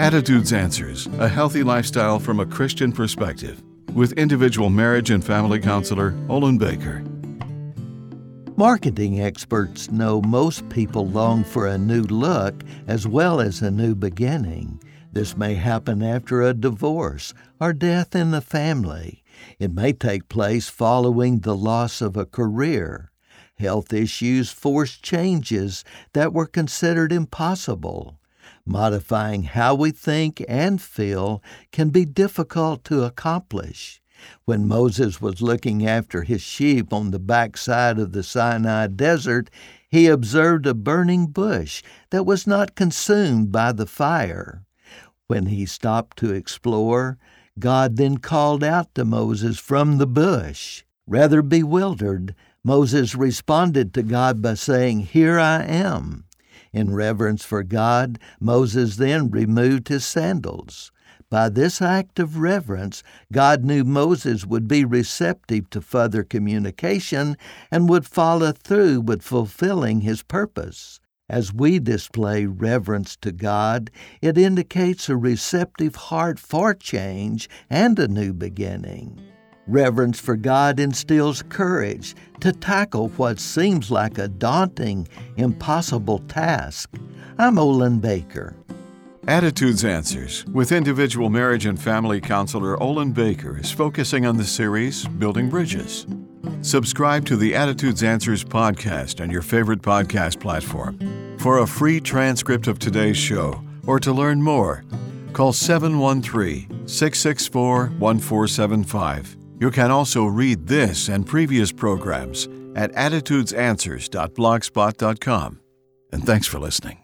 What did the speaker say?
Attitudes Answers A Healthy Lifestyle from a Christian Perspective with individual marriage and family counselor Olin Baker. Marketing experts know most people long for a new look as well as a new beginning. This may happen after a divorce or death in the family. It may take place following the loss of a career. Health issues force changes that were considered impossible. Modifying how we think and feel can be difficult to accomplish. When Moses was looking after his sheep on the backside of the Sinai desert, he observed a burning bush that was not consumed by the fire. When he stopped to explore, God then called out to Moses from the bush. Rather bewildered, Moses responded to God by saying, Here I am. In reverence for God, Moses then removed his sandals. By this act of reverence, God knew Moses would be receptive to further communication and would follow through with fulfilling his purpose. As we display reverence to God, it indicates a receptive heart for change and a new beginning. Reverence for God instills courage to tackle what seems like a daunting, impossible task. I'm Olin Baker. Attitudes Answers with individual marriage and family counselor Olin Baker is focusing on the series Building Bridges. Subscribe to the Attitudes Answers podcast on your favorite podcast platform. For a free transcript of today's show or to learn more, call 713 664 1475. You can also read this and previous programs at attitudesanswers.blogspot.com. And thanks for listening.